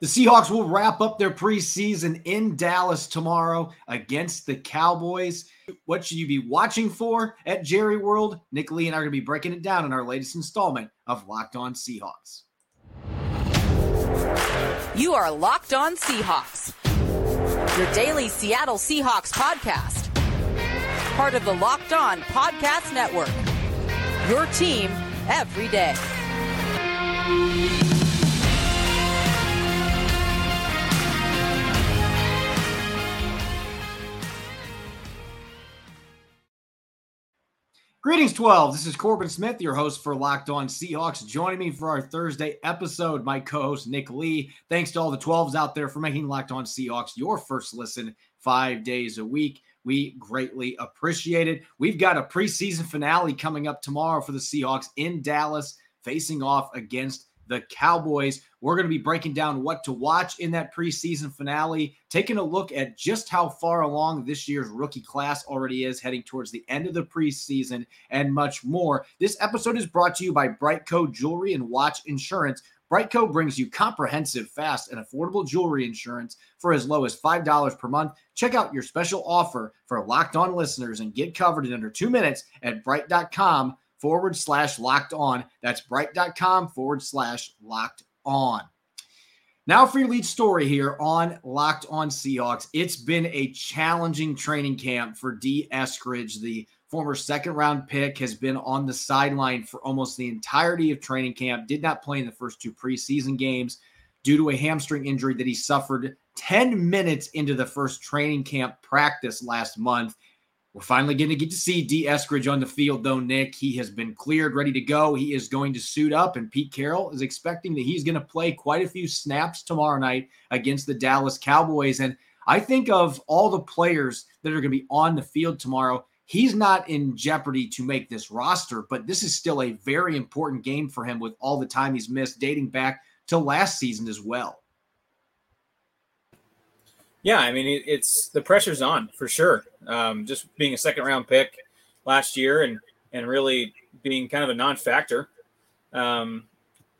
The Seahawks will wrap up their preseason in Dallas tomorrow against the Cowboys. What should you be watching for at Jerry World? Nick Lee and I are going to be breaking it down in our latest installment of Locked On Seahawks. You are Locked On Seahawks, your daily Seattle Seahawks podcast. Part of the Locked On Podcast Network. Your team every day. Greetings, 12. This is Corbin Smith, your host for Locked On Seahawks. Joining me for our Thursday episode, my co host, Nick Lee. Thanks to all the 12s out there for making Locked On Seahawks your first listen five days a week. We greatly appreciate it. We've got a preseason finale coming up tomorrow for the Seahawks in Dallas, facing off against the Cowboys. We're going to be breaking down what to watch in that preseason finale, taking a look at just how far along this year's rookie class already is, heading towards the end of the preseason, and much more. This episode is brought to you by BriteCo Jewelry and Watch Insurance. BriteCo brings you comprehensive, fast, and affordable jewelry insurance for as low as $5 per month. Check out your special offer for locked on listeners and get covered in under two minutes at bright.com forward slash locked on. That's bright.com forward slash locked on. Now, for your lead story here on Locked On Seahawks. It's been a challenging training camp for D. Eskridge. The former second round pick has been on the sideline for almost the entirety of training camp, did not play in the first two preseason games due to a hamstring injury that he suffered 10 minutes into the first training camp practice last month. We're finally going to get to see Dee Eskridge on the field, though, Nick. He has been cleared, ready to go. He is going to suit up, and Pete Carroll is expecting that he's going to play quite a few snaps tomorrow night against the Dallas Cowboys. And I think of all the players that are going to be on the field tomorrow, he's not in jeopardy to make this roster, but this is still a very important game for him with all the time he's missed dating back to last season as well. Yeah, I mean it's the pressure's on for sure. Um, just being a second round pick last year and and really being kind of a non-factor, um,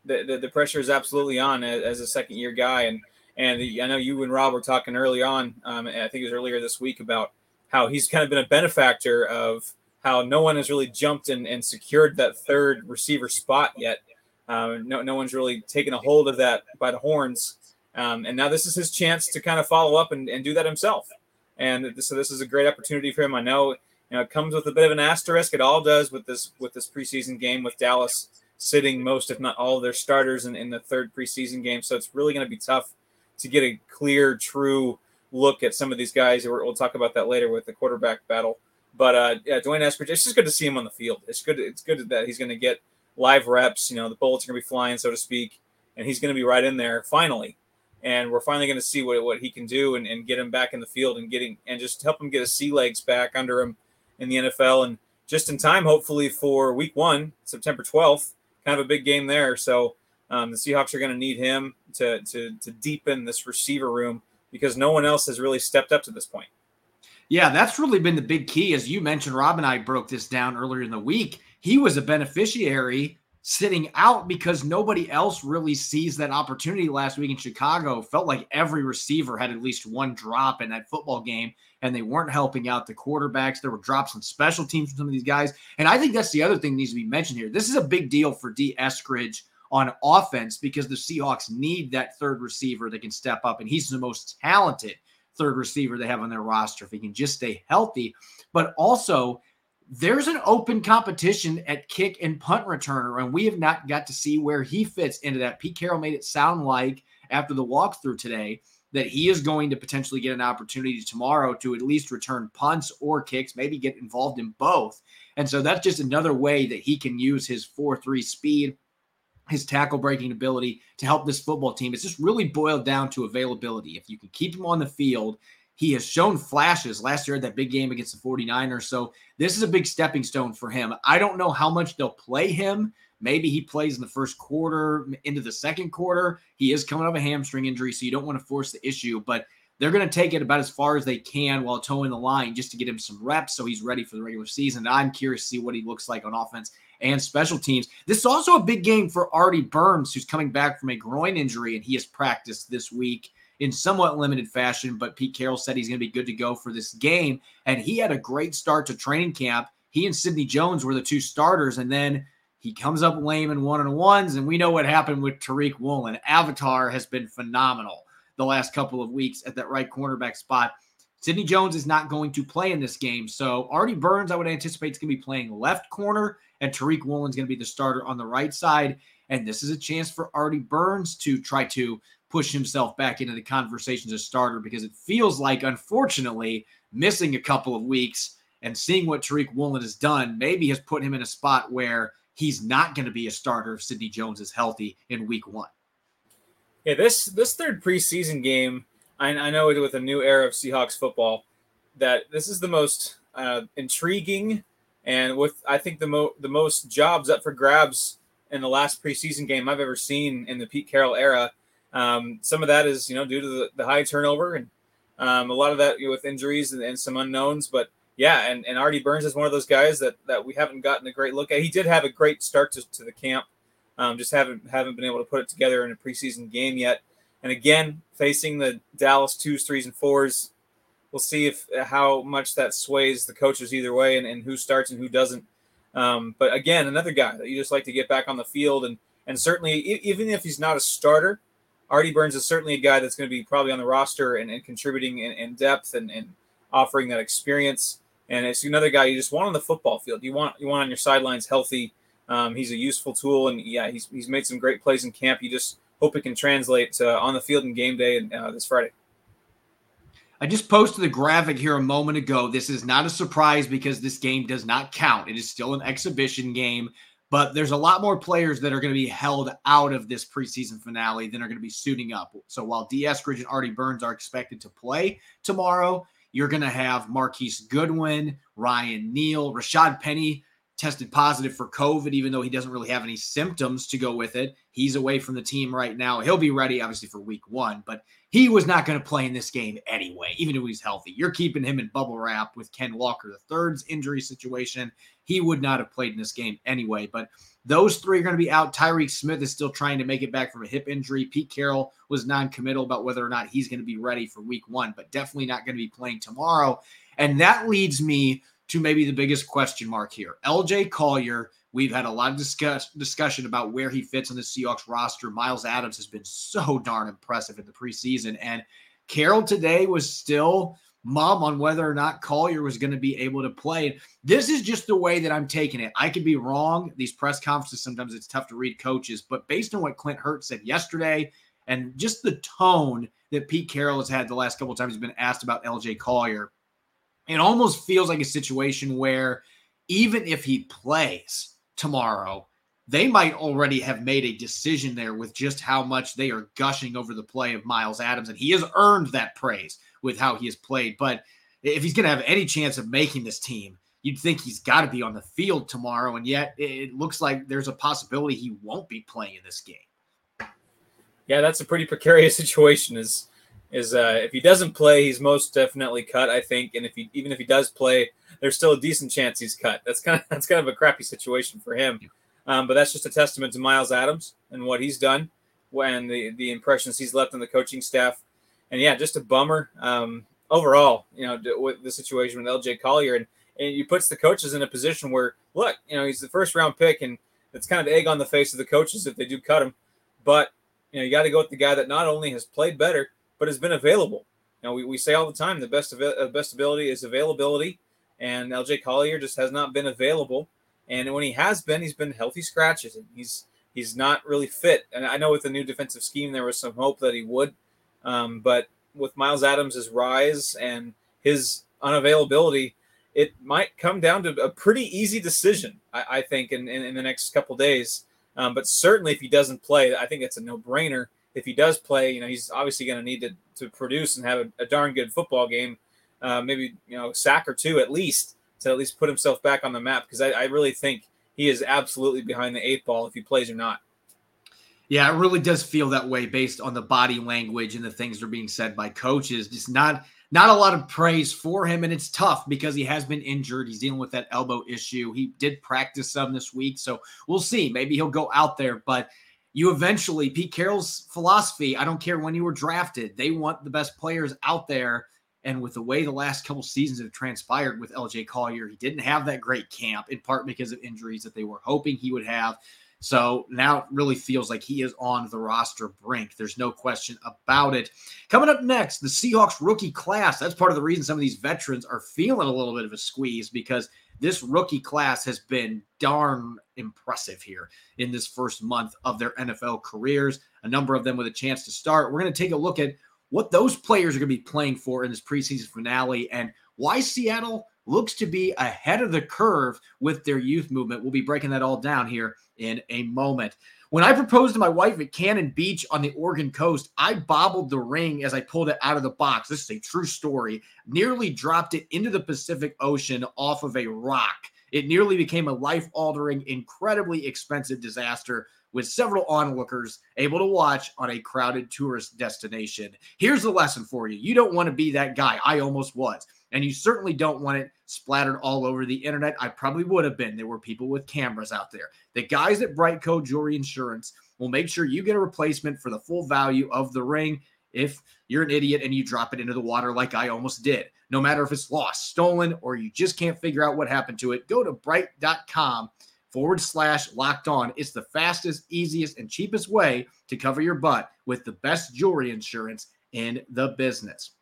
the, the, the pressure is absolutely on as, a second year guy. And and the, I know you and Rob were talking early on. Um, I think it was earlier this week about how he's kind of been a benefactor of how no one has really jumped and, and secured that third receiver spot yet. Um, no, no one's really taken a hold of that by the horns. Um, and now this is his chance to kind of follow up and, and do that himself. And so this is a great opportunity for him. I know, you know, it comes with a bit of an asterisk. It all does with this with this preseason game with Dallas sitting most, if not all, of their starters in, in the third preseason game. So it's really going to be tough to get a clear, true look at some of these guys. We'll talk about that later with the quarterback battle. But uh, yeah, D'Wayne Eskridge, it's just good to see him on the field. It's good. It's good that he's going to get live reps. You know, the bullets are going to be flying, so to speak, and he's going to be right in there finally and we're finally going to see what, what he can do and, and get him back in the field and getting and just help him get his sea legs back under him in the NFL and just in time hopefully for week one September 12th kind of a big game there so um, the Seahawks are going to need him to, to to deepen this receiver room because no one else has really stepped up to this point. Yeah, that's really been the big key. As you mentioned, Rob and I broke this down earlier in the week. He was a beneficiary sitting out because nobody else really sees that opportunity last week in Chicago. Felt like every receiver had at least one drop in that football game, and they weren't helping out the quarterbacks. There were drops on special teams from some of these guys. And I think that's the other thing needs to be mentioned here. This is a big deal for Dee Eskridge on offense because the Seahawks need that third receiver that can step up, and he's the most talented third receiver they have on their roster if he can just stay healthy. But also, there's an open competition at kick and punt returner, and we have not got to see where he fits into that. Pete Carroll made it sound like after the walkthrough today that he is going to potentially get an opportunity tomorrow to at least return punts or kicks, maybe get involved in both. And so that's just another way that he can use his 4 3 speed, his tackle breaking ability to help this football team. It's just really boiled down to availability. If you can keep him on the field he has shown flashes last year at that big game against the 49ers. So this is a big stepping stone for him. I don't know how much they'll play him. Maybe he plays in the first quarter, into the second quarter. He is coming off a hamstring injury, so you don't want to force the issue, but they're going to take it about as far as they can while towing the line just to get him some reps so he's ready for the regular season. I'm curious to see what he looks like on offense and special teams. This is also a big game for Artie Burns, who's coming back from a groin injury, and he has practiced this week in somewhat limited fashion. But Pete Carroll said he's going to be good to go for this game. And he had a great start to training camp. He and Sidney Jones were the two starters. And then he comes up lame in one on ones. And we know what happened with Tariq Woolen. Avatar has been phenomenal the last couple of weeks at that right cornerback spot. Sidney Jones is not going to play in this game. So Artie Burns, I would anticipate, is going to be playing left corner, and Tariq Woolen is going to be the starter on the right side. And this is a chance for Artie Burns to try to push himself back into the conversation as a starter because it feels like, unfortunately, missing a couple of weeks and seeing what Tariq Woolen has done maybe has put him in a spot where he's not going to be a starter if Sidney Jones is healthy in week one. Yeah, this this third preseason game, I, I know with a new era of Seahawks football, that this is the most uh, intriguing and with I think the mo- the most jobs up for grabs in the last preseason game I've ever seen in the Pete Carroll era. Um, some of that is, you know, due to the, the high turnover and um, a lot of that you know, with injuries and, and, some unknowns. But yeah, and, and Artie Burns is one of those guys that, that we haven't gotten a great look at. He did have a great start to, to the camp. Um, just haven't haven't been able to put it together in a preseason game yet. And again, facing the Dallas twos, threes, and fours, we'll see if how much that sways the coaches either way, and, and who starts and who doesn't. Um, but again, another guy that you just like to get back on the field, and and certainly even if he's not a starter, Artie Burns is certainly a guy that's going to be probably on the roster and, and contributing in, in depth and, and, offering that experience. And it's another guy you just want on the football field. You want you want on your sidelines healthy. Um, he's a useful tool, and yeah, he's he's made some great plays in camp. You just hope it can translate uh, on the field in game day and uh, this Friday. I just posted the graphic here a moment ago. This is not a surprise because this game does not count. It is still an exhibition game but there's a lot more players that are going to be held out of this preseason finale than are going to be suiting up. So while D. Eskridge and Artie Burns are expected to play tomorrow, you're going to have Marquise Goodwin, Ryan Neal, Rashad Penny tested positive for COVID, even though he doesn't really have any symptoms to go with it. He's away from the team right now. He'll be ready, obviously, for week one, but he was not going to play in this game anyway, even if he's healthy. You're keeping him in bubble wrap with Ken Walker III's injury situation. He would not have played in this game anyway, but those three are going to be out. Tyreke Smith is still trying to make it back from a hip injury. Pete Carroll was non committal about whether or not he's going to be ready for week one, but definitely not going to be playing tomorrow. And that leads me to maybe the biggest question mark here. LJ Collier, we've had a lot of discuss, discussion about where he fits on the Seahawks roster. Myles Adams has been so darn impressive in the preseason. And Carroll today was still mum on whether or not Collier was going to be able to play. This is just the way that I'm taking it. I could be wrong. These press conferences, sometimes it's tough to read coaches, but based on what Clint Hurtt said yesterday and just the tone that Pete Carroll has had the last couple of times he's been asked about LJ Collier, it almost feels like a situation where even if he plays tomorrow, they might already have made a decision there with just how much they are gushing over the play of Myles Adams. And he has earned that praise with how he has played. But if he's going to have any chance of making this team, you'd think he's got to be on the field tomorrow. And yet it looks like there's a possibility he won't be playing in this game. Yeah, that's a pretty precarious situation. Is is uh, if he doesn't play, he's most definitely cut. I think, and if he even if he does play, there's still a decent chance he's cut. That's kind of that's kind of a crappy situation for him. Um, but that's just a testament to Myles Adams and what he's done, when the the impressions he's left on the coaching staff, and yeah, just a bummer um, overall. You know, with the situation with LJ Collier, and and he puts the coaches in a position where look, you know, he's the first round pick, and it's kind of egg on the face of the coaches if they do cut him, but you know, you got to go with the guy that not only has played better but has been available. You know, we, we say all the time the best of uh, best ability is availability, and LJ Collier just has not been available. And when he has been, he's been healthy scratches, and he's he's not really fit. And I know with the new defensive scheme, there was some hope that he would, um, but with Myles Adams' rise and his unavailability, it might come down to a pretty easy decision, I, I think, in, in, in, the next couple days. Um, but certainly, if he doesn't play, I think it's a no brainer if he does play, you know, he's obviously going to need to, to produce and have a, a darn good football game, uh, maybe, you know, sack or two at least to at least put himself back on the map. Because I, I really think he is absolutely behind the eight ball if he plays or not. Yeah, it really does feel that way based on the body language and the things that are being said by coaches. Just not not a lot of praise for him, and it's tough because he has been injured. He's dealing with that elbow issue. He did practice some this week, so we'll see. Maybe he'll go out there, but you eventually Pete Carroll's philosophy. I don't care when you were drafted; they want the best players out there. And with the way the last couple seasons have transpired with LJ Collier, he didn't have that great camp in part because of injuries that they were hoping he would have. So now it really feels like he is on the roster brink. There's no question about it. Coming up next, the Seahawks rookie class. That's part of the reason some of these veterans are feeling a little bit of a squeeze because this rookie class has been darn impressive here in this first month of their NFL careers. A number of them with a chance to start. We're going to take a look at what those players are going to be playing for in this preseason finale and why Seattle looks to be ahead of the curve with their youth movement. We'll be breaking that all down here in a moment. When I proposed to my wife at Cannon Beach on the Oregon coast, I bobbled the ring as I pulled it out of the box. This is a true story. Nearly dropped it into the Pacific Ocean off of a rock. It nearly became a life altering, incredibly expensive disaster with several onlookers able to watch on a crowded tourist destination. Here's the lesson for you you don't want to be that guy. I almost was. And you certainly don't want it splattered all over the internet. I probably would have been. There were people with cameras out there. The guys at BriteCo Jewelry Insurance will make sure you get a replacement for the full value of the ring if you're an idiot and you drop it into the water like I almost did. No matter if it's lost, stolen, or you just can't figure out what happened to it, go to bright.com forward slash locked on. It's the fastest, easiest, and cheapest way to cover your butt with the best jewelry insurance in the business.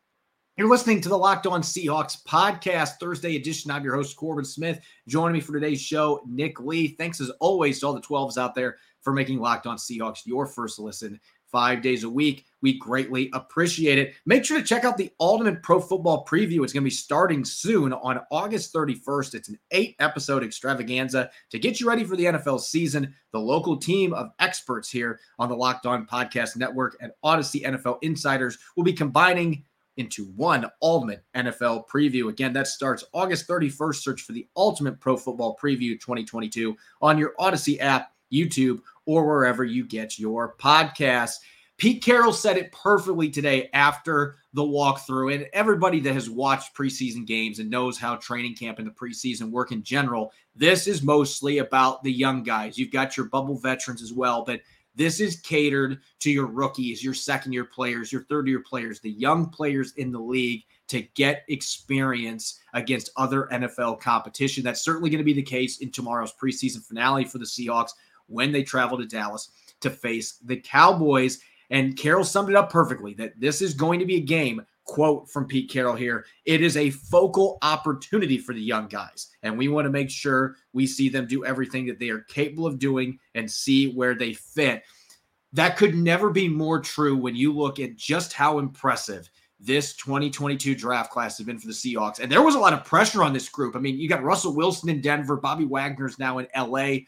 You're listening to the Locked On Seahawks podcast, Thursday edition. I'm your host, Corbin Smith. Joining me for today's show, Nick Lee. Thanks as always to all the 12s out there for making Locked On Seahawks your first listen five days a week. We greatly appreciate it. Make sure to check out the Ultimate Pro Football Preview. It's going to be starting soon on August 31st. It's an eight episode extravaganza to get you ready for the NFL season. The local team of experts here on the Locked On Podcast Network and Audacy NFL Insiders will be combining into one ultimate NFL preview. Again, that starts August 31st. Search for the Ultimate Pro Football Preview 2022 on your Audacy app, YouTube, or wherever you get your podcasts. Pete Carroll said it perfectly today after the walkthrough. And everybody that has watched preseason games and knows how training camp and the preseason work in general, this is mostly about the young guys. You've got your bubble veterans as well, but this is catered to your rookies, your second year players, your third year players, the young players in the league to get experience against other NFL competition. That's certainly going to be the case in tomorrow's preseason finale for the Seahawks when they travel to Dallas to face the Cowboys. And Carroll summed it up perfectly that this is going to be a game quote from Pete Carroll here. It is a focal opportunity for the young guys. And we want to make sure we see them do everything that they are capable of doing and see where they fit. That could never be more true when you look at just how impressive this 2022 draft class has been for the Seahawks. And there was a lot of pressure on this group. I mean, you got Russell Wilson in Denver, Bobby Wagner's now in LA,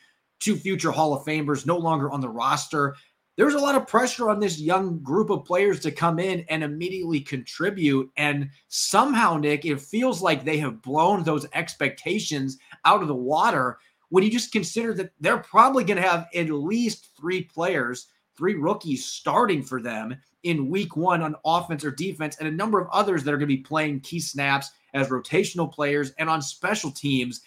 two future Hall of Famers no longer on the roster there's a lot of pressure on this young group of players to come in and immediately contribute. And somehow, Nick, it feels like they have blown those expectations out of the water when you just consider that they're probably going to have at least three players, three rookies starting for them in week one on offense or defense, and a number of others that are going to be playing key snaps as rotational players and on special teams.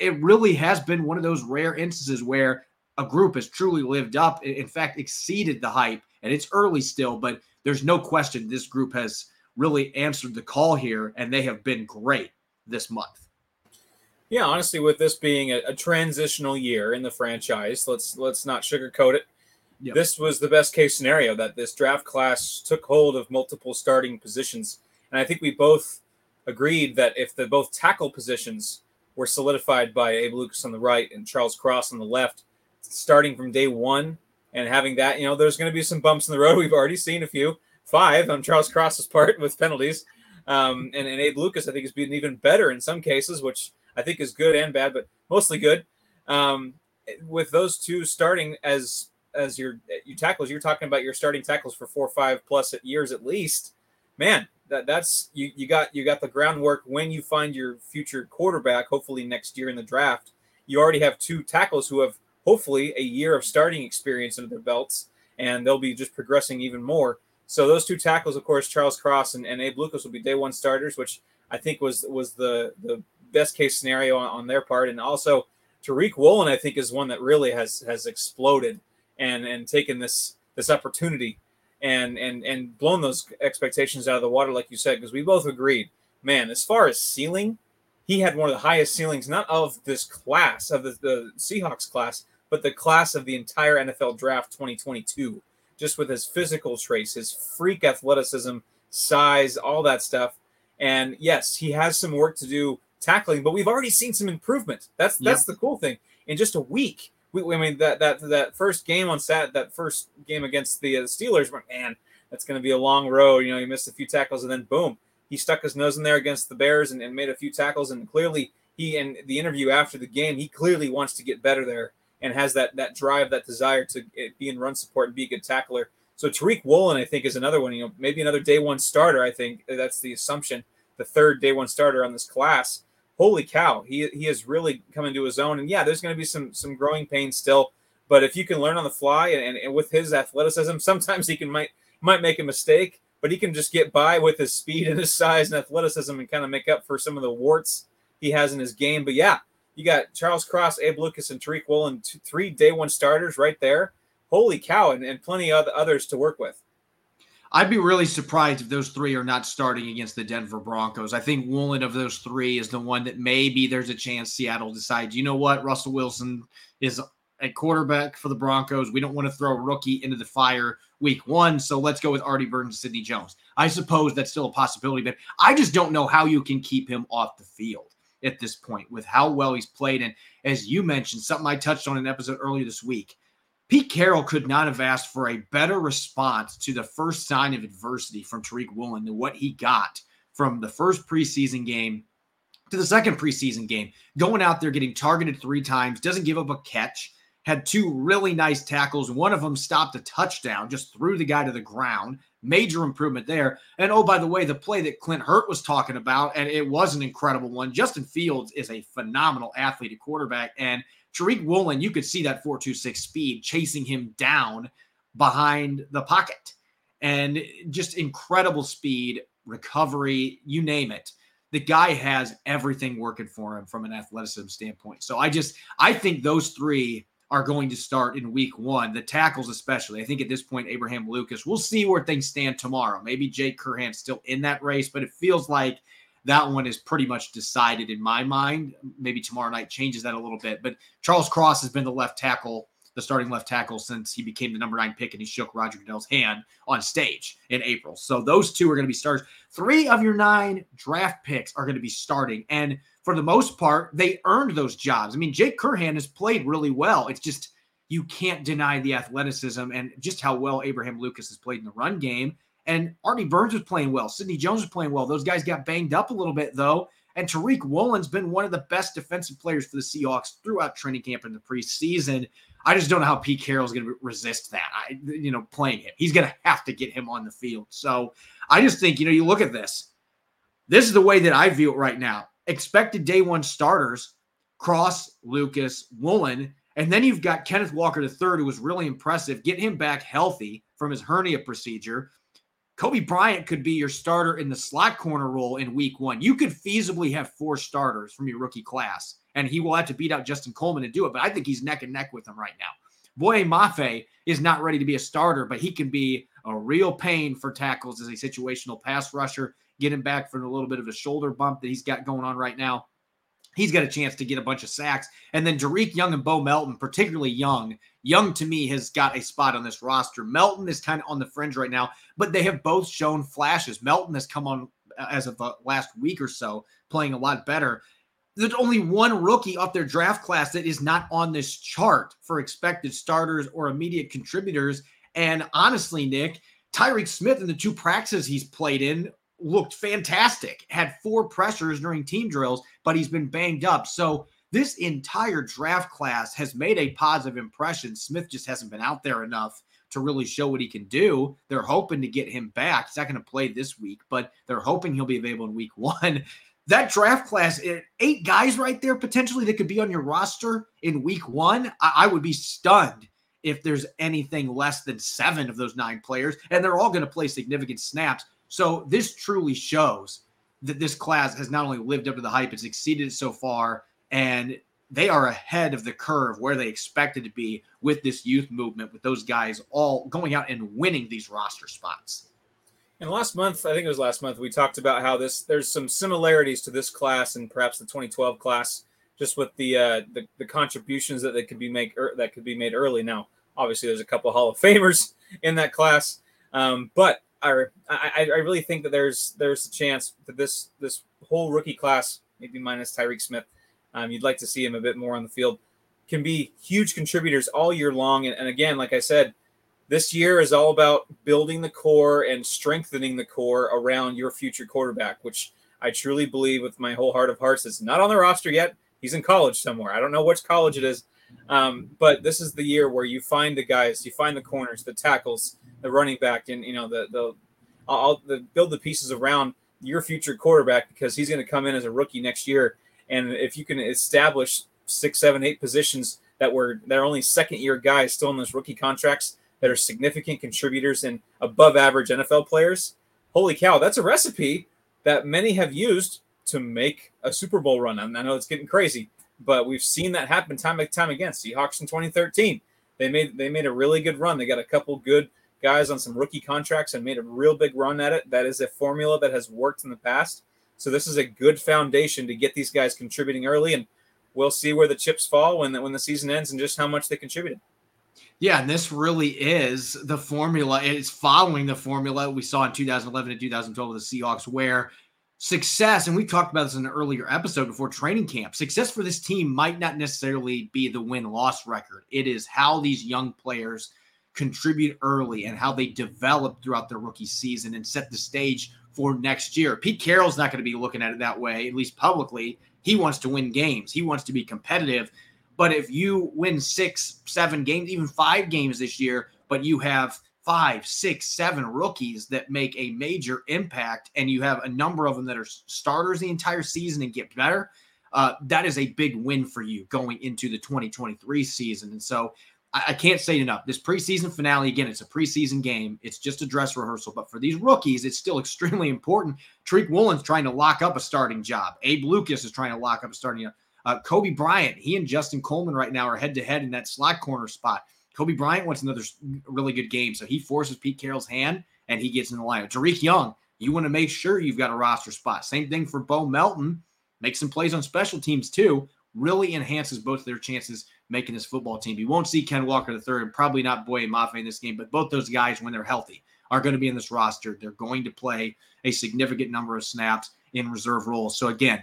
It really has been one of those rare instances where a group has truly lived up, in fact, exceeded the hype. And it's early still, but there's no question this group has really answered the call here, and they have been great this month. Yeah, honestly, with this being a, a transitional year in the franchise, let's let's not sugarcoat it. Yep. This was the best case scenario that this draft class took hold of multiple starting positions, and I think we both agreed that if the both tackle positions were solidified by Abe Lucas on the right and Charles Cross on the left, starting from day one and having that, you know, there's going to be some bumps in the road. We've already seen a few, five on Charles Cross's part with penalties. Um, and, and Abe Lucas, I think, has been even better in some cases, which I think is good and bad, but mostly good. Um, with those two starting as as your you tackles, you're talking about your starting tackles for four five plus years at least. Man, that that's you you got you got the groundwork when you find your future quarterback, hopefully next year in the draft. You already have two tackles who have hopefully a year of starting experience under their belts. and they'll be just progressing even more. So those two tackles, of course, Charles Cross and, and Abe Lucas will be day one starters, which I think was was the the best case scenario on, on their part. And also Tariq Woolen, I think, is one that really has has exploded and and taken this this opportunity and and and blown those expectations out of the water, like you said, because we both agreed, man, as far as ceiling, he had one of the highest ceilings, not of this class, of the, the Seahawks class, but the class of the entire NFL draft 2022, just with his physical traits, his freak athleticism, size, all that stuff. And yes, he has some work to do tackling, but we've already seen some improvement. That's that's yep. the cool thing. In just a week, we, I mean that that that first game on Sat, that first game against the uh, Steelers, man, that's going to be a long road. You know, he missed a few tackles, and then boom, he stuck his nose in there against the Bears and, and made a few tackles. And clearly, he in the interview after the game, he clearly wants to get better there and has that that drive, that desire to eh, be in run support and be a good tackler. So Tariq Woolen, I think, is another one. You know, maybe another day one starter. I think that's the assumption. The third day one starter on this class. Holy cow, he he has really come into his own. And yeah, there's going to be some some growing pains still. But if you can learn on the fly and, and, and with his athleticism, sometimes he can might might make a mistake but he can just get by with his speed and his size and athleticism and kind of make up for some of the warts he has in his game. But yeah, you got Charles Cross, Abe Lucas, and Tariq Woolen, two, three day one starters right there. Holy cow, and, and plenty of others to work with. I'd be really surprised if those three are not starting against the Denver Broncos. I think Woolen of those three is the one that maybe there's a chance Seattle decides, you know what, Russell Wilson is a quarterback for the Broncos. We don't want to throw a rookie into the fire week one. So let's go with Artie Burns and Sidney Jones. I suppose that's still a possibility, but I just don't know how you can keep him off the field at this point with how well he's played. And as you mentioned, something I touched on in an episode earlier this week, Pete Carroll could not have asked for a better response to the first sign of adversity from Tariq Woolen than what he got from the first preseason game to the second preseason game. Going out there, getting targeted three times, doesn't give up a catch had two really nice tackles. One of them stopped a touchdown, just threw the guy to the ground. Major improvement there. And oh, by the way, the play that Clint Hurtt was talking about, and it was an incredible one. Justin Fields is a phenomenal athlete at quarterback. And Tariq Woolen, you could see that 426 speed chasing him down behind the pocket. And just incredible speed, recovery, you name it the guy has everything working for him from an athleticism standpoint. So I just I think those three are going to start in week one, the tackles especially. I think at this point, Abraham Lucas, we'll see where things stand tomorrow. Maybe Jake Curhan's still in that race, but it feels like that one is pretty much decided in my mind. Maybe tomorrow night changes that a little bit. But Charles Cross has been the left tackle, the starting left tackle since he became the number nine pick and he shook Roger Goodell's hand on stage in April. So those two are going to be starters. Three of your nine draft picks are going to be starting. And for the most part, they earned those jobs. I mean, Jake Curhan has played really well. It's just you can't deny the athleticism and just how well Abraham Lucas has played in the run game. And Artie Burns was playing well. Sidney Jones was playing well. Those guys got banged up a little bit, though. And Tariq Woolen's been one of the best defensive players for the Seahawks throughout training camp in the preseason. I just don't know how Pete Carroll's going to resist that. I, you know, playing him, he's going to have to get him on the field. So I just think, you know, you look at this. This is the way that I view it right now expected day one starters Cross, Lucas, Woolen. And then you've got Kenneth Walker III, who was really impressive. Get him back healthy from his hernia procedure. Coby Bryant could be your starter in the slot corner role in week one. You could feasibly have four starters from your rookie class, and he will have to beat out Justin Coleman to do it. But I think he's neck and neck with him right now. Boye Mafe is not ready to be a starter, but he can be a real pain for tackles as a situational pass rusher get him back from a little bit of a shoulder bump that he's got going on right now. He's got a chance to get a bunch of sacks. And then Dareke Young and Bo Melton, particularly Young. Young to me has got a spot on this roster. Melton is kind of on the fringe right now, but they have both shown flashes. Melton has come on uh, as of the last week or so, playing a lot better. There's only one rookie off their draft class that is not on this chart for expected starters or immediate contributors. And honestly, Nick, Tyreke Smith in the two practices he's played in looked fantastic, had four pressures during team drills, but he's been banged up. So this entire draft class has made a positive impression. Smith just hasn't been out there enough to really show what he can do. They're hoping to get him back. He's not going to play this week, but they're hoping he'll be available in week one. That draft class, eh, eight guys right there potentially that could be on your roster in week one. I, I would be stunned if there's anything less than seven of those nine players, and they're all going to play significant snaps. So this truly shows that this class has not only lived up to the hype, it's exceeded it so far, and they are ahead of the curve where they expected to be with this youth movement, with those guys all going out and winning these roster spots. And last month, I think it was last month, we talked about how this there's some similarities to this class and perhaps the 2012 class, just with the uh, the, the contributions that they could be make er, that could be made early. Now, obviously, there's a couple Hall of Famers in that class, um, but I, I, I really think that there's there's a chance that this this whole rookie class, maybe minus Tyreke Smith, um, you'd like to see him a bit more on the field, can be huge contributors all year long. And, and again, like I said, this year is all about building the core and strengthening the core around your future quarterback, which I truly believe with my whole heart of hearts is not on the roster yet. He's in college somewhere. I don't know which college it is. Um, but this is the year where you find the guys, you find the corners, the tackles, the running back, and you know the the I'll the, build the pieces around your future quarterback because he's going to come in as a rookie next year. And if you can establish six, seven, eight positions that were they're only second year guys still in those rookie contracts, that are significant contributors and above average NFL players. Holy cow, that's a recipe that many have used to make a Super Bowl run. And I know it's getting crazy, but we've seen that happen time and time again. Seahawks in 2013, they made they made a really good run. They got a couple good guys on some rookie contracts and made a real big run at it. That is a formula that has worked in the past. So this is a good foundation to get these guys contributing early, and we'll see where the chips fall when the, when the season ends and just how much they contributed. Yeah, and this really is the formula. It's following the formula we saw in 2011 and 2012 with the Seahawks, where success, and we talked about this in an earlier episode before training camp, success for this team might not necessarily be the win loss record. It is how these young players contribute early and how they develop throughout their rookie season and set the stage for next year. Pete Carroll's not going to be looking at it that way, at least publicly. He wants to win games, he wants to be competitive. But if you win six, seven games, even five games this year, but you have five, six, seven rookies that make a major impact, and you have a number of them that are starters the entire season and get better, uh, that is a big win for you going into the 2023 season. And so I, I can't say enough. This preseason finale, again, it's a preseason game. It's just a dress rehearsal. But for these rookies, it's still extremely important. Tariq Woolen's trying to lock up a starting job. Abe Lucas is trying to lock up a starting job. Uh, Coby Bryant, he and Justin Coleman right now are head to head in that slot corner spot. Coby Bryant wants another really good game, so he forces Pete Carroll's hand and he gets in the line. Dareke Young, you want to make sure you've got a roster spot. Same thing for Bo Melton. Make some plays on special teams too. Really enhances both their chances making this football team. You won't see Ken Walker the third, probably not Boye Mafe in this game, but both those guys, when they're healthy, are going to be in this roster. They're going to play a significant number of snaps in reserve roles. So again,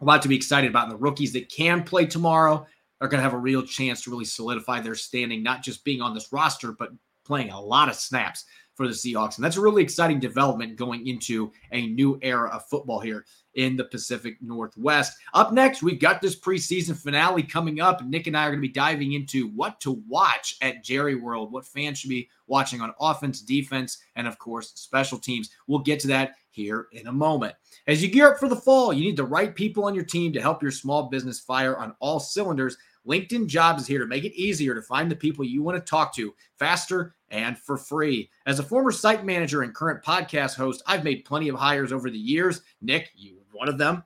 a lot to be excited about. And the rookies that can play tomorrow are going to have a real chance to really solidify their standing, not just being on this roster, but playing a lot of snaps for the Seahawks. And that's a really exciting development going into a new era of football here in the Pacific Northwest. Up next, we've got this preseason finale coming up. Nick and I are going to be diving into what to watch at Jerry World, what fans should be watching on offense, defense, and of course, special teams. We'll get to that here in a moment. As you gear up for the fall, you need the right people on your team to help your small business fire on all cylinders. LinkedIn Jobs is here to make it easier to find the people you want to talk to faster and for free. As a former site manager and current podcast host, I've made plenty of hires over the years. Nick, you one of them.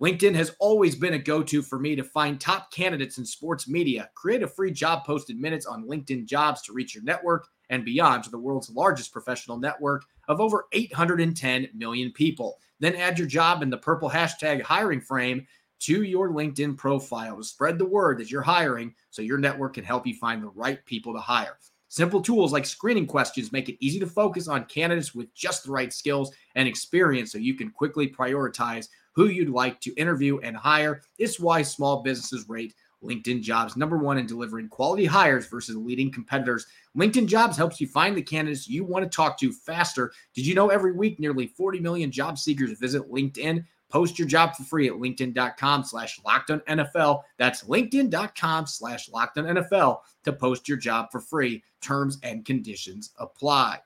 LinkedIn has always been a go to for me to find top candidates in sports media. Create a free job posted minutes on LinkedIn jobs to reach your network and beyond to the world's largest professional network of over 810 million people. Then add your job in the purple hashtag hiring frame to your LinkedIn profile to spread the word that you're hiring so your network can help you find the right people to hire. Simple tools like screening questions make it easy to focus on candidates with just the right skills and experience so you can quickly prioritize who you'd like to interview and hire. It's why small businesses rate LinkedIn Jobs number one in delivering quality hires versus leading competitors. LinkedIn Jobs helps you find the candidates you want to talk to faster. Did you know every week nearly 40 million job seekers visit LinkedIn? Post your job for free at linkedin.com slash NFL. That's linkedin.com slash NFL to post your job for free. Terms and conditions apply.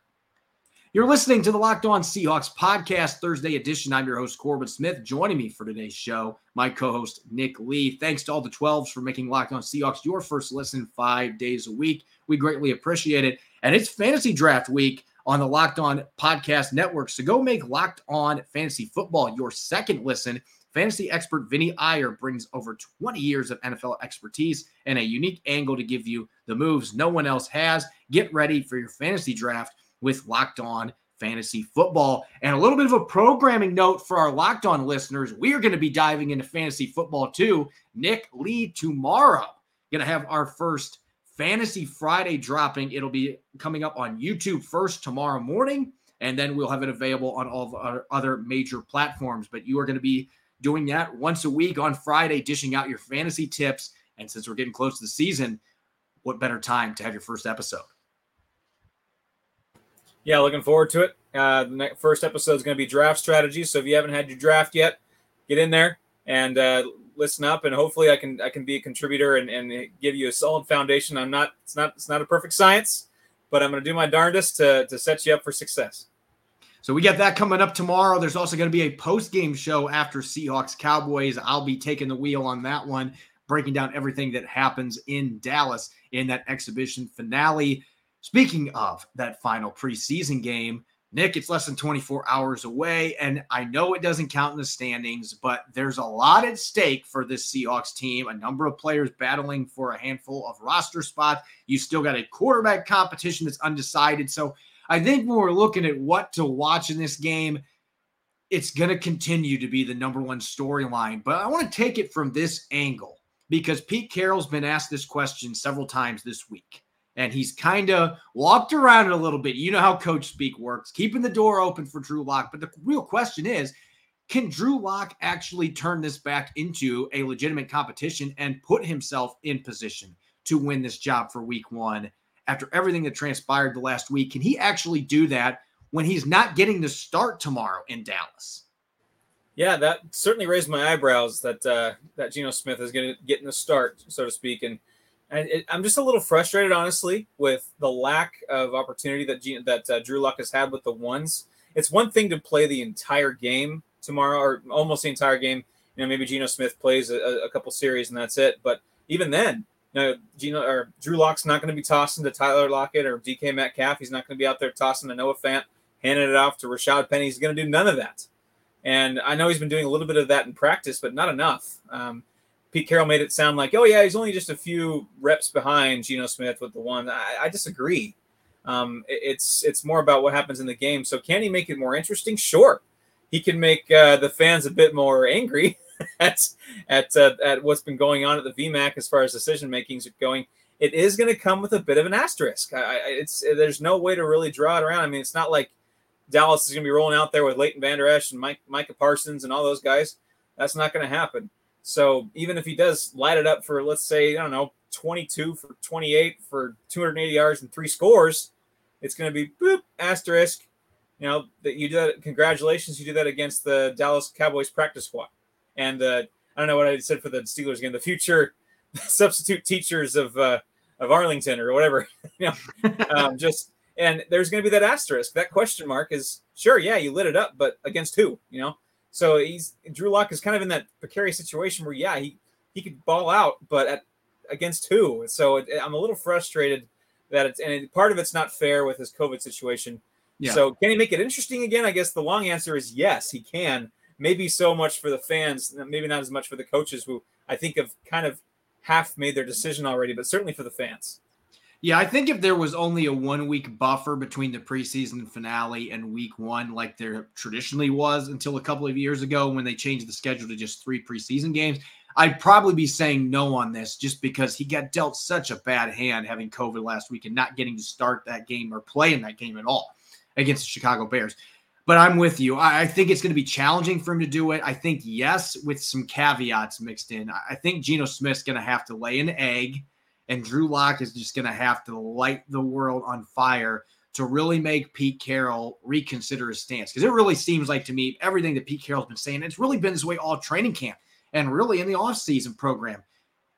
You're listening to the Locked On Seahawks podcast, Thursday edition. I'm your host, Corbin Smith. Joining me for today's show, my co host, Nick Lee. Thanks to all the 12s for making Locked On Seahawks your first listen five days a week. We greatly appreciate it. And it's fantasy draft week on the Locked On Podcast Network. So go make Locked On Fantasy Football your second listen. Fantasy expert Vinny Iyer brings over 20 years of NFL expertise and a unique angle to give you the moves no one else has. Get ready for your fantasy draft with Locked On Fantasy Football. And a little bit of a programming note for our Locked On listeners. We are going to be diving into fantasy football too. Nick Lee tomorrow going to have our first Fantasy Friday dropping. It'll be coming up on YouTube first tomorrow morning, and then we'll have it available on all of our other major platforms. But you are going to be doing that once a week on Friday, dishing out your fantasy tips. And since we're getting close to the season, what better time to have your first episode? Yeah, looking forward to it. Uh, the next, first episode is going to be draft strategy. So if you haven't had your draft yet, get in there and uh, listen up, and hopefully I can I can be a contributor and, and give you a solid foundation. I'm not it's not it's not a perfect science, but I'm going to do my darndest to to set you up for success. So we got that coming up tomorrow. There's also going to be a post game show after Seahawks Cowboys. I'll be taking the wheel on that one, breaking down everything that happens in Dallas in that exhibition finale. Speaking of that final preseason game, Nick, it's less than 24 hours away, and I know it doesn't count in the standings, but there's a lot at stake for this Seahawks team. A number of players battling for a handful of roster spots. You still got a quarterback competition that's undecided. So I think when we're looking at what to watch in this game, it's going to continue to be the number one storyline. But I want to take it from this angle because Pete Carroll's been asked this question several times this week and he's kind of walked around it a little bit. You know how coach speak works, keeping the door open for Drew Lock. But the real question is, can Drew Lock actually turn this back into a legitimate competition and put himself in position to win this job for week one after everything that transpired the last week? Can he actually do that when he's not getting to start tomorrow in Dallas? Yeah, that certainly raised my eyebrows that uh, that Geno Smith is going to get in the start, so to speak, and and it, I'm just a little frustrated, honestly, with the lack of opportunity that G, that uh, Drew Lock has had with the ones. It's one thing to play the entire game tomorrow, or almost the entire game. You know, maybe Geno Smith plays a, a couple series and that's it. But even then, you know, Geno or Drew Lock's not going to be tossing to Tyler Lockett or DK Metcalf. He's not going to be out there tossing to Noah Fant, handing it off to Rashad Penny. He's going to do none of that. And I know he's been doing a little bit of that in practice, but not enough. Um, Pete Carroll made it sound like, oh yeah, he's only just a few reps behind Geno Smith with the one. I, I disagree. Um, it, it's it's more about what happens in the game. So can he make it more interesting? Sure, he can make uh, the fans a bit more angry at at uh, at what's been going on at the VMAC as far as decision makings are going. It is going to come with a bit of an asterisk. I, it's there's no way to really draw it around. I mean, it's not like Dallas is going to be rolling out there with Leighton Vander Esch and Mike, Micah Parsons and all those guys. That's not going to happen. So even if he does light it up for, let's say, I don't know, 22 for 28 for 280 yards and three scores, it's going to be boop asterisk. You know that you do that. Congratulations, you do that against the Dallas Cowboys practice squad. And uh, I don't know what I said for the Steelers again. The future substitute teachers of uh, of Arlington or whatever. you know, um, just and there's going to be that asterisk. That question mark is sure, yeah, you lit it up, but against who? You know, so he's Drew Lock is kind of in that precarious situation where yeah he he could ball out, but at against who? So it, I'm a little frustrated that it's and it, part of it's not fair with his COVID situation. Yeah. So can he make it interesting again? I guess the long answer is yes, he can. Maybe so much for the fans, maybe not as much for the coaches who I think have kind of half made their decision already, but certainly for the fans. Yeah, I think if there was only a one week buffer between the preseason finale and week one, like there traditionally was until a couple of years ago when they changed the schedule to just three preseason games, I'd probably be saying no on this just because he got dealt such a bad hand having COVID last week and not getting to start that game or play in that game at all against the Chicago Bears. But I'm with you. I, think it's going to be challenging for him to do it. I think, yes, with some caveats mixed in. I think Geno Smith's going to have to lay an egg and Drew Lock is just going to have to light the world on fire to really make Pete Carroll reconsider his stance. Because it really seems like to me, everything that Pete Carroll's been saying, it's really been this way all training camp and really in the offseason program.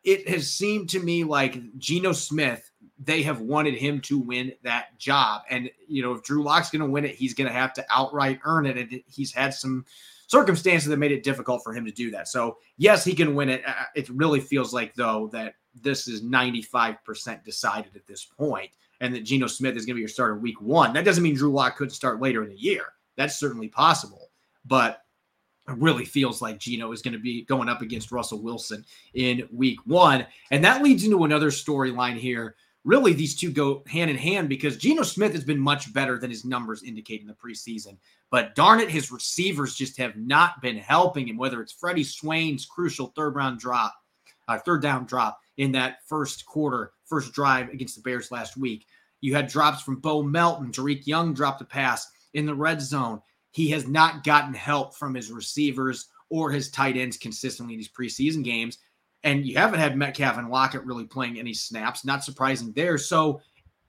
It has seemed to me like Geno Smith they have wanted him to win that job. And, you know, if Drew Lock's going to win it, he's going to have to outright earn it. And he's had some circumstances that made it difficult for him to do that. So, yes, he can win it. It really feels like, though, that this is 95% decided at this point and that Geno Smith is going to be your starter week one. That doesn't mean Drew Lock couldn't start later in the year. That's certainly possible. But it really feels like Geno is going to be going up against Russell Wilson in week one. And that leads into another storyline here. Really, these two go hand in hand because Geno Smith has been much better than his numbers indicate in the preseason. But darn it, his receivers just have not been helping him, whether it's Freddie Swain's crucial third round drop, uh, third down drop in that first quarter, first drive against the Bears last week. You had drops from Bo Melton. Dareke Young dropped a pass in the red zone. He has not gotten help from his receivers or his tight ends consistently in these preseason games. And you haven't had Metcalf and Lockett really playing any snaps. Not surprising there. So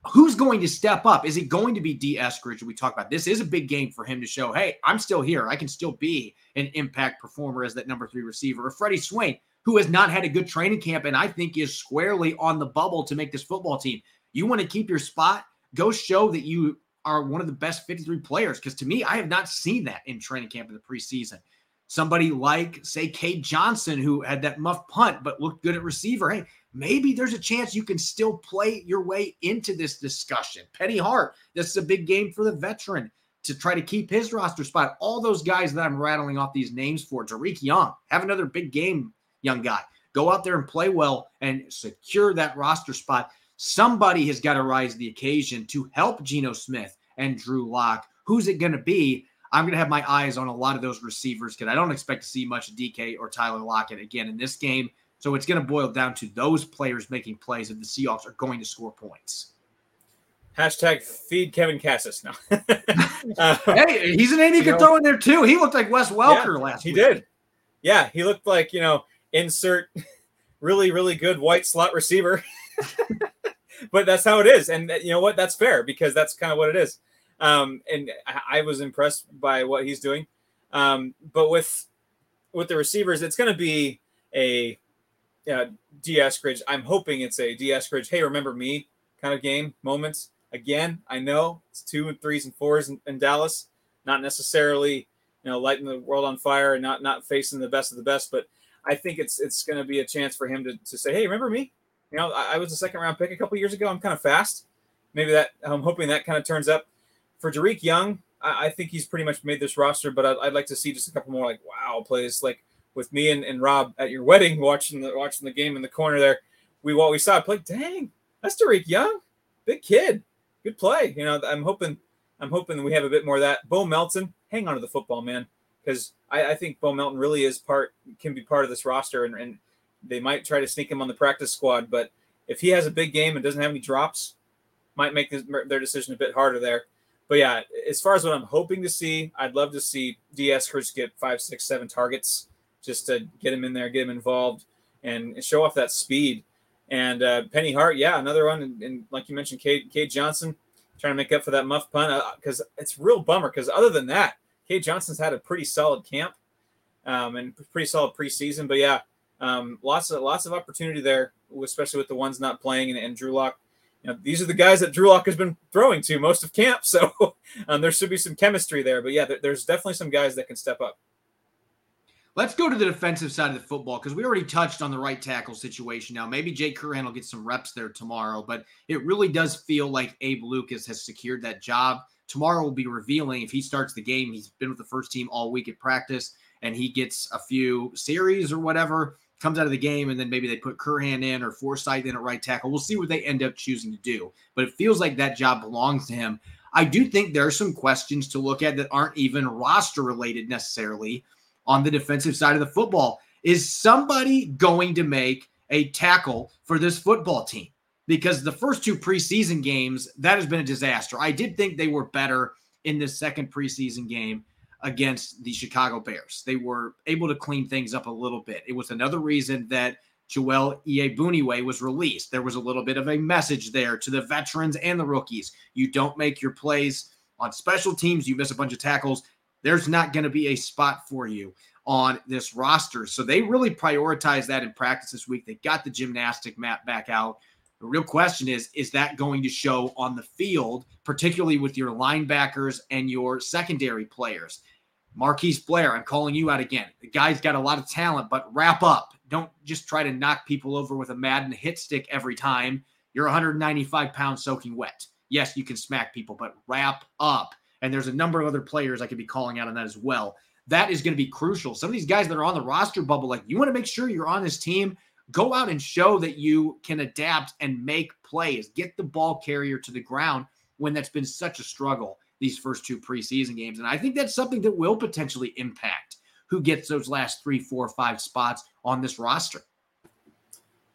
who's going to step up? Is it going to be Dee Eskridge? We talk about this is a big game for him to show, hey, I'm still here. I can still be an impact performer as that number three receiver. Or Freddie Swain, who has not had a good training camp and I think is squarely on the bubble to make this football team. You want to keep your spot? Go show that you are one of the best 53 players. Because to me, I have not seen that in training camp in the preseason. Somebody like, say, Kate Johnson, who had that muff punt but looked good at receiver. Hey, maybe there's a chance you can still play your way into this discussion. Penny Hart, this is a big game for the veteran to try to keep his roster spot. All those guys that I'm rattling off these names for, Dareke Young, have another big game, young guy. Go out there and play well and secure that roster spot. Somebody has got to rise to the occasion to help Geno Smith and Drew Lock. Who's it going to be? I'm going to have my eyes on a lot of those receivers because I don't expect to see much DK or Tyler Lockett again in this game. So it's going to boil down to those players making plays if the Seahawks are going to score points. Hashtag feed Kevin Kassis now. uh, hey, he's an name you could throw in there too. He looked like Wes Welker yeah, last he week. He did. Yeah, he looked like, you know, insert really, really good white slot receiver. but that's how it is. And you know what? That's fair because that's kind of what it is. Um, and I, was impressed by what he's doing. Um, but with with the receivers, it's going to be a uh, Dee Eskridge. I'm hoping it's a Dee Eskridge. Hey, remember me? Kind of game moments. Again, I know it's two and threes and fours in, in Dallas. Not necessarily, you know, lighting the world on fire and not not facing the best of the best, but I think it's it's going to be a chance for him to, to say, hey, remember me? You know, I, I was a second round pick a couple years ago. I'm kind of fast. Maybe that I'm hoping that kind of turns up. For Dareke Young, I, I think he's pretty much made this roster, but I'd, I'd, like to see just a couple more like wow plays, like with me and, and Rob at your wedding watching the watching the game in the corner there. We what we saw play. Dang, that's Dareke Young, big kid, good play. You know, I'm hoping I'm hoping we have a bit more of that. Bo Melton, hang on to the football, man, because I, I, think Bo Melton really is part can be part of this roster, and, and they might try to sneak him on the practice squad, but if he has a big game and doesn't have any drops, might make this, their decision a bit harder there. But yeah, as far as what I'm hoping to see, I'd love to see Dee Eskridge get five, six, seven targets just to get him in there, get him involved, and show off that speed. And uh, Penny Hart, yeah, another one. And, and like you mentioned, Kate, Cade Johnson trying to make up for that muff punt because uh, it's real bummer. Because other than that, Cade Johnson's had a pretty solid camp um, and pretty solid preseason. But yeah, um, lots of lots of opportunity there, especially with the ones not playing and, and Drew Lock. You know, these are the guys that Drew Lock has been throwing to most of camp, so um, there should be some chemistry there. But yeah, there, there's definitely some guys that can step up. Let's go to the defensive side of the football because we already touched on the right tackle situation. Now, maybe Jake Curhan will get some reps there tomorrow, but it really does feel like Abe Lucas has secured that job. Tomorrow will be revealing if he starts the game. He's been with the first team all week at practice and he gets a few series or whatever comes out of the game, and then maybe they put Curhan in or Forsythe in at right tackle. We'll see what they end up choosing to do. But it feels like that job belongs to him. I do think there are some questions to look at that aren't even roster related necessarily on the defensive side of the football. Is somebody going to make a tackle for this football team? Because the first two preseason games, that has been a disaster. I did think they were better in this second preseason game against the Chicago Bears. They were able to clean things up a little bit. It was another reason that Joel Iyiegbuniwe was released. There was a little bit of a message there to the veterans and the rookies. You don't make your plays on special teams, you miss a bunch of tackles. There's not going to be a spot for you on this roster. So they really prioritized that in practice this week. They got the gymnastic mat back out. The real question is is that going to show on the field, particularly with your linebackers and your secondary players? Marquise Blair, I'm calling you out again. The guy's got a lot of talent, but wrap up. Don't just try to knock people over with a Madden hit stick every time. You're 195 pounds soaking wet. Yes, you can smack people, but wrap up. And there's a number of other players I could be calling out on that as well. That is going to be crucial. Some of these guys that are on the roster bubble, like you want to make sure you're on this team, go out and show that you can adapt and make plays. Get the ball carrier to the ground when that's been such a struggle these first two preseason games. And I think that's something that will potentially impact who gets those last three, four, five spots on this roster.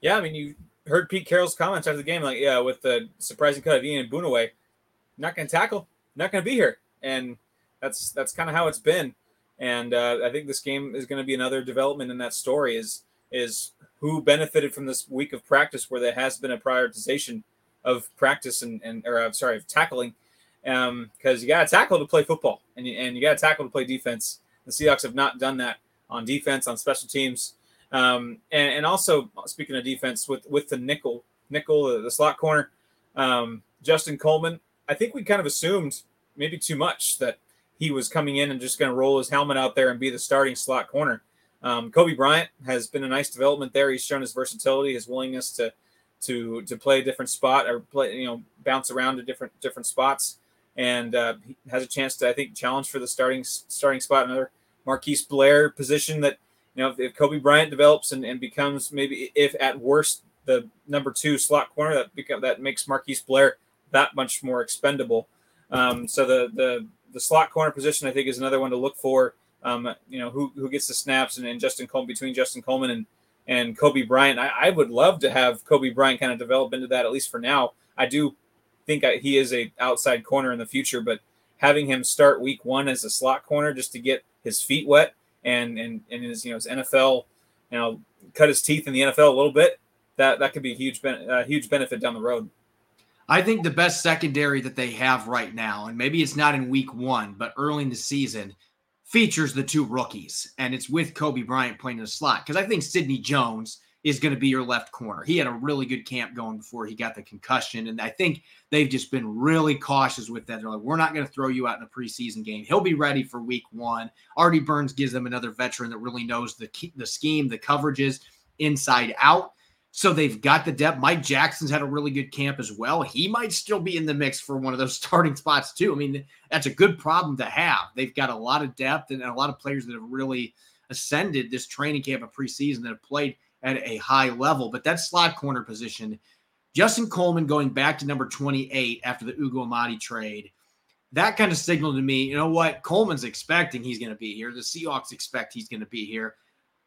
Yeah, I mean, you heard Pete Carroll's comments after the game, like, yeah, with the surprising cut of Iyiegbuniwe, not going to tackle, not going to be here, and that's that's kind of how it's been. And uh, I think this game is going to be another development in that story. Is is who benefited from this week of practice where there has been a prioritization of practice and and or I'm sorry of tackling, because um, you got to tackle to play football and you, and you got to tackle to play defense. The Seahawks have not done that on defense on special teams. Um, and, and, also speaking of defense with with the nickel nickel the, the slot corner um, Justin Coleman I think we kind of assumed maybe too much that he was coming in and just going to roll his helmet out there and be the starting slot corner. Um, Coby Bryant has been a nice development there. He's shown his versatility, his willingness to to to play a different spot or play you know bounce around to different different spots, and uh, he has a chance to I think challenge for the starting starting spot. Another Marquise Blair position that you know, if, if Coby Bryant develops and, and becomes maybe, if at worst, the number two slot corner, that become, that makes Marquise Blair that much more expendable. Um, so the the the slot corner position, I think, is another one to look for. Um, you know, who who gets the snaps and, and Justin Coleman between Justin Coleman and and Coby Bryant. I, I, would love to have Coby Bryant kind of develop into that at least for now. I do think I, he is a outside corner in the future, but having him start week one as a slot corner just to get his feet wet and and and his you know his NFL, you know, cut his teeth in the NFL a little bit, that that could be a huge ben- a huge benefit down the road. I think the best secondary that they have right now, and maybe it's not in week one, but early in the season, features the two rookies, and it's with Coby Bryant playing in the slot. Because I think Sidney Jones is going to be your left corner. He had a really good camp going before he got the concussion. And I think they've just been really cautious with that. They're like, we're not going to throw you out in a preseason game. He'll be ready for week one. Artie Burns gives them another veteran that really knows the, the scheme, the coverages inside out. So they've got the depth. Mike Jackson's had a really good camp as well. He might still be in the mix for one of those starting spots too. I mean, that's a good problem to have. They've got a lot of depth and a lot of players that have really ascended this training camp of preseason that have played – at a high level. But that slot corner position, Justin Coleman going back to number 28 after the Ugo Amadi trade, that kind of signaled to me, you know what? Coleman's expecting he's going to be here. The Seahawks expect he's going to be here.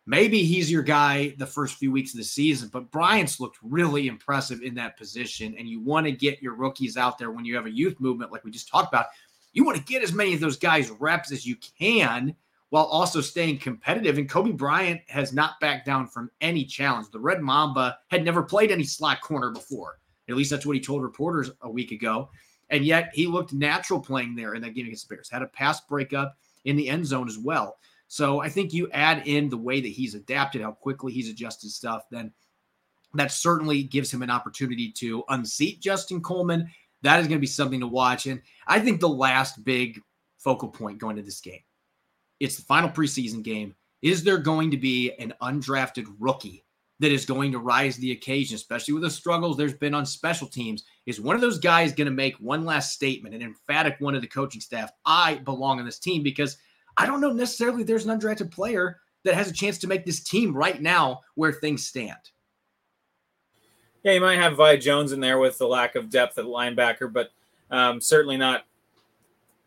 Maybe he's your guy the first few weeks of the season, but Bryant's looked really impressive in that position. And you want to get your rookies out there when you have a youth movement like we just talked about. You want to get as many of those guys reps as you can while also staying competitive. And Coby Bryant has not backed down from any challenge. The Red Mamba had never played any slot corner before. At least that's what he told reporters a week ago. And yet he looked natural playing there in that game against the Bears. Had a pass breakup in the end zone as well. So I think you add in the way that he's adapted, how quickly he's adjusted stuff, then that certainly gives him an opportunity to unseat Justin Coleman. That is going to be something to watch. And I think the last big focal point going to this game it's the final preseason game. Is there going to be an undrafted rookie that is going to rise the occasion, especially with the struggles there's been on special teams? Is one of those guys going to make one last statement, an emphatic one to the coaching staff? I belong on this team because I don't know necessarily there's an undrafted player that has a chance to make this team right now where things stand. Yeah, you might have Vi Jones in there with the lack of depth at linebacker, but um, certainly not.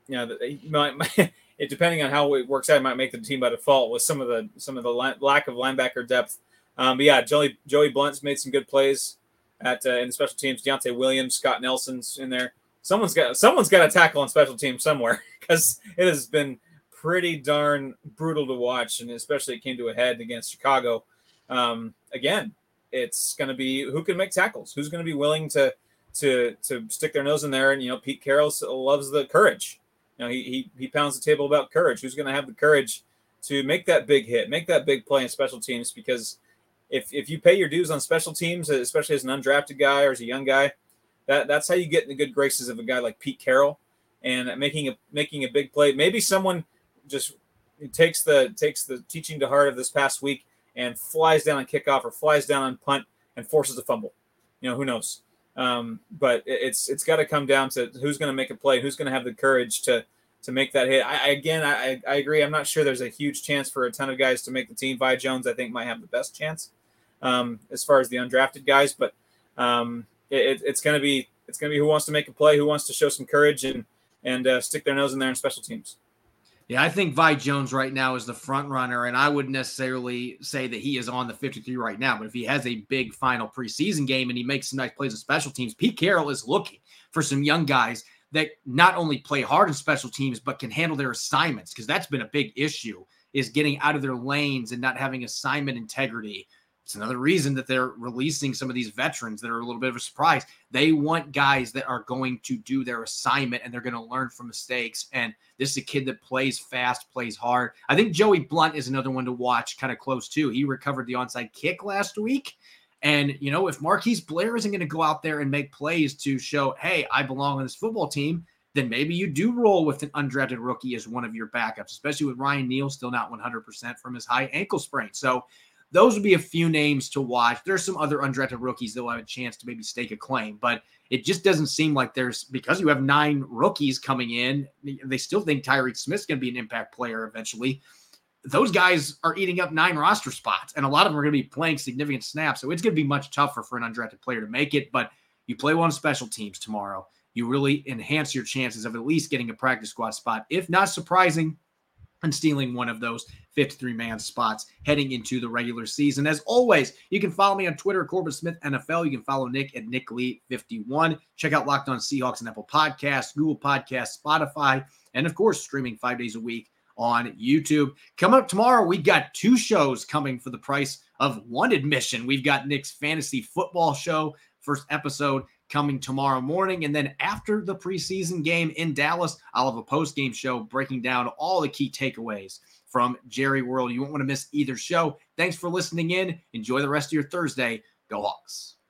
You know, he might, it depending on how it works out, it might make the team by default with some of the some of the lack of linebacker depth. Um, but yeah, Joey Joey Blount's made some good plays at uh, in special teams. Deontai Williams, Scott Nelson's in there. Someone's got someone's got to tackle on special teams somewhere because it has been pretty darn brutal to watch, and especially it came to a head against Chicago. Um, again, it's going to be who can make tackles, who's going to be willing to to to stick their nose in there, and you know Pete Carroll loves the courage you know, he, he, he pounds the table about courage. Who's going to have the courage to make that big hit, make that big play in special teams? Because if if you pay your dues on special teams, especially as an undrafted guy or as a young guy, that that's how you get in the good graces of a guy like Pete Carroll and making a making a big play. Maybe someone just takes the takes the teaching to heart of this past week and flies down on kickoff or flies down on punt and forces a fumble. You know, who knows? Um, but it's it's got to come down to who's going to make a play, who's going to have the courage to to make that hit. I, again, I, I agree. I'm not sure there's a huge chance for a ton of guys to make the team. Vi Jones, I think, might have the best chance um, as far as the undrafted guys, but um, it, it's going to be it's going to be who wants to make a play, who wants to show some courage and and uh, stick their nose in there in special teams. Yeah, I think Vi Jones right now is the front runner, and I wouldn't necessarily say that he is on the 53 right now. But if he has a big final preseason game and he makes some nice plays in special teams, Pete Carroll is looking for some young guys that not only play hard in special teams but can handle their assignments because that's been a big issue is getting out of their lanes and not having assignment integrity it's another reason that they're releasing some of these veterans that are a little bit of a surprise. They want guys that are going to do their assignment and they're going to learn from mistakes. And this is a kid that plays fast, plays hard. I think Joey Blount is another one to watch kind of close too. He recovered the onside kick last week. And, you know, if Marquise Blair isn't going to go out there and make plays to show, hey, I belong on this football team, then maybe you do roll with an undrafted rookie as one of your backups, especially with Ryan Neal still not 100% from his high ankle sprain. So, those would be a few names to watch. There's some other undrafted rookies that will have a chance to maybe stake a claim, but it just doesn't seem like there's because you have nine rookies coming in. They still think Tyreke Smith's going to be an impact player eventually. Those guys are eating up nine roster spots, and a lot of them are going to be playing significant snaps. So it's going to be much tougher for an undrafted player to make it. But you play one special teams tomorrow, you really enhance your chances of at least getting a practice squad spot. If not surprising, and stealing one of those 53 man spots heading into the regular season. As always, you can follow me on Twitter, Corbin Smith NFL. You can follow Nick at Nick Lee 51. Check out Locked On Seahawks and Apple Podcasts, Google Podcasts, Spotify, and of course, streaming five days a week on YouTube. Coming up tomorrow, we got two shows coming for the price of one admission. We've got Nick's fantasy football show, first episode coming tomorrow morning. And then after the preseason game in Dallas, I'll have a post game show breaking down all the key takeaways from Jerry World. You won't want to miss either show. Thanks for listening in. Enjoy the rest of your Thursday. Go Hawks.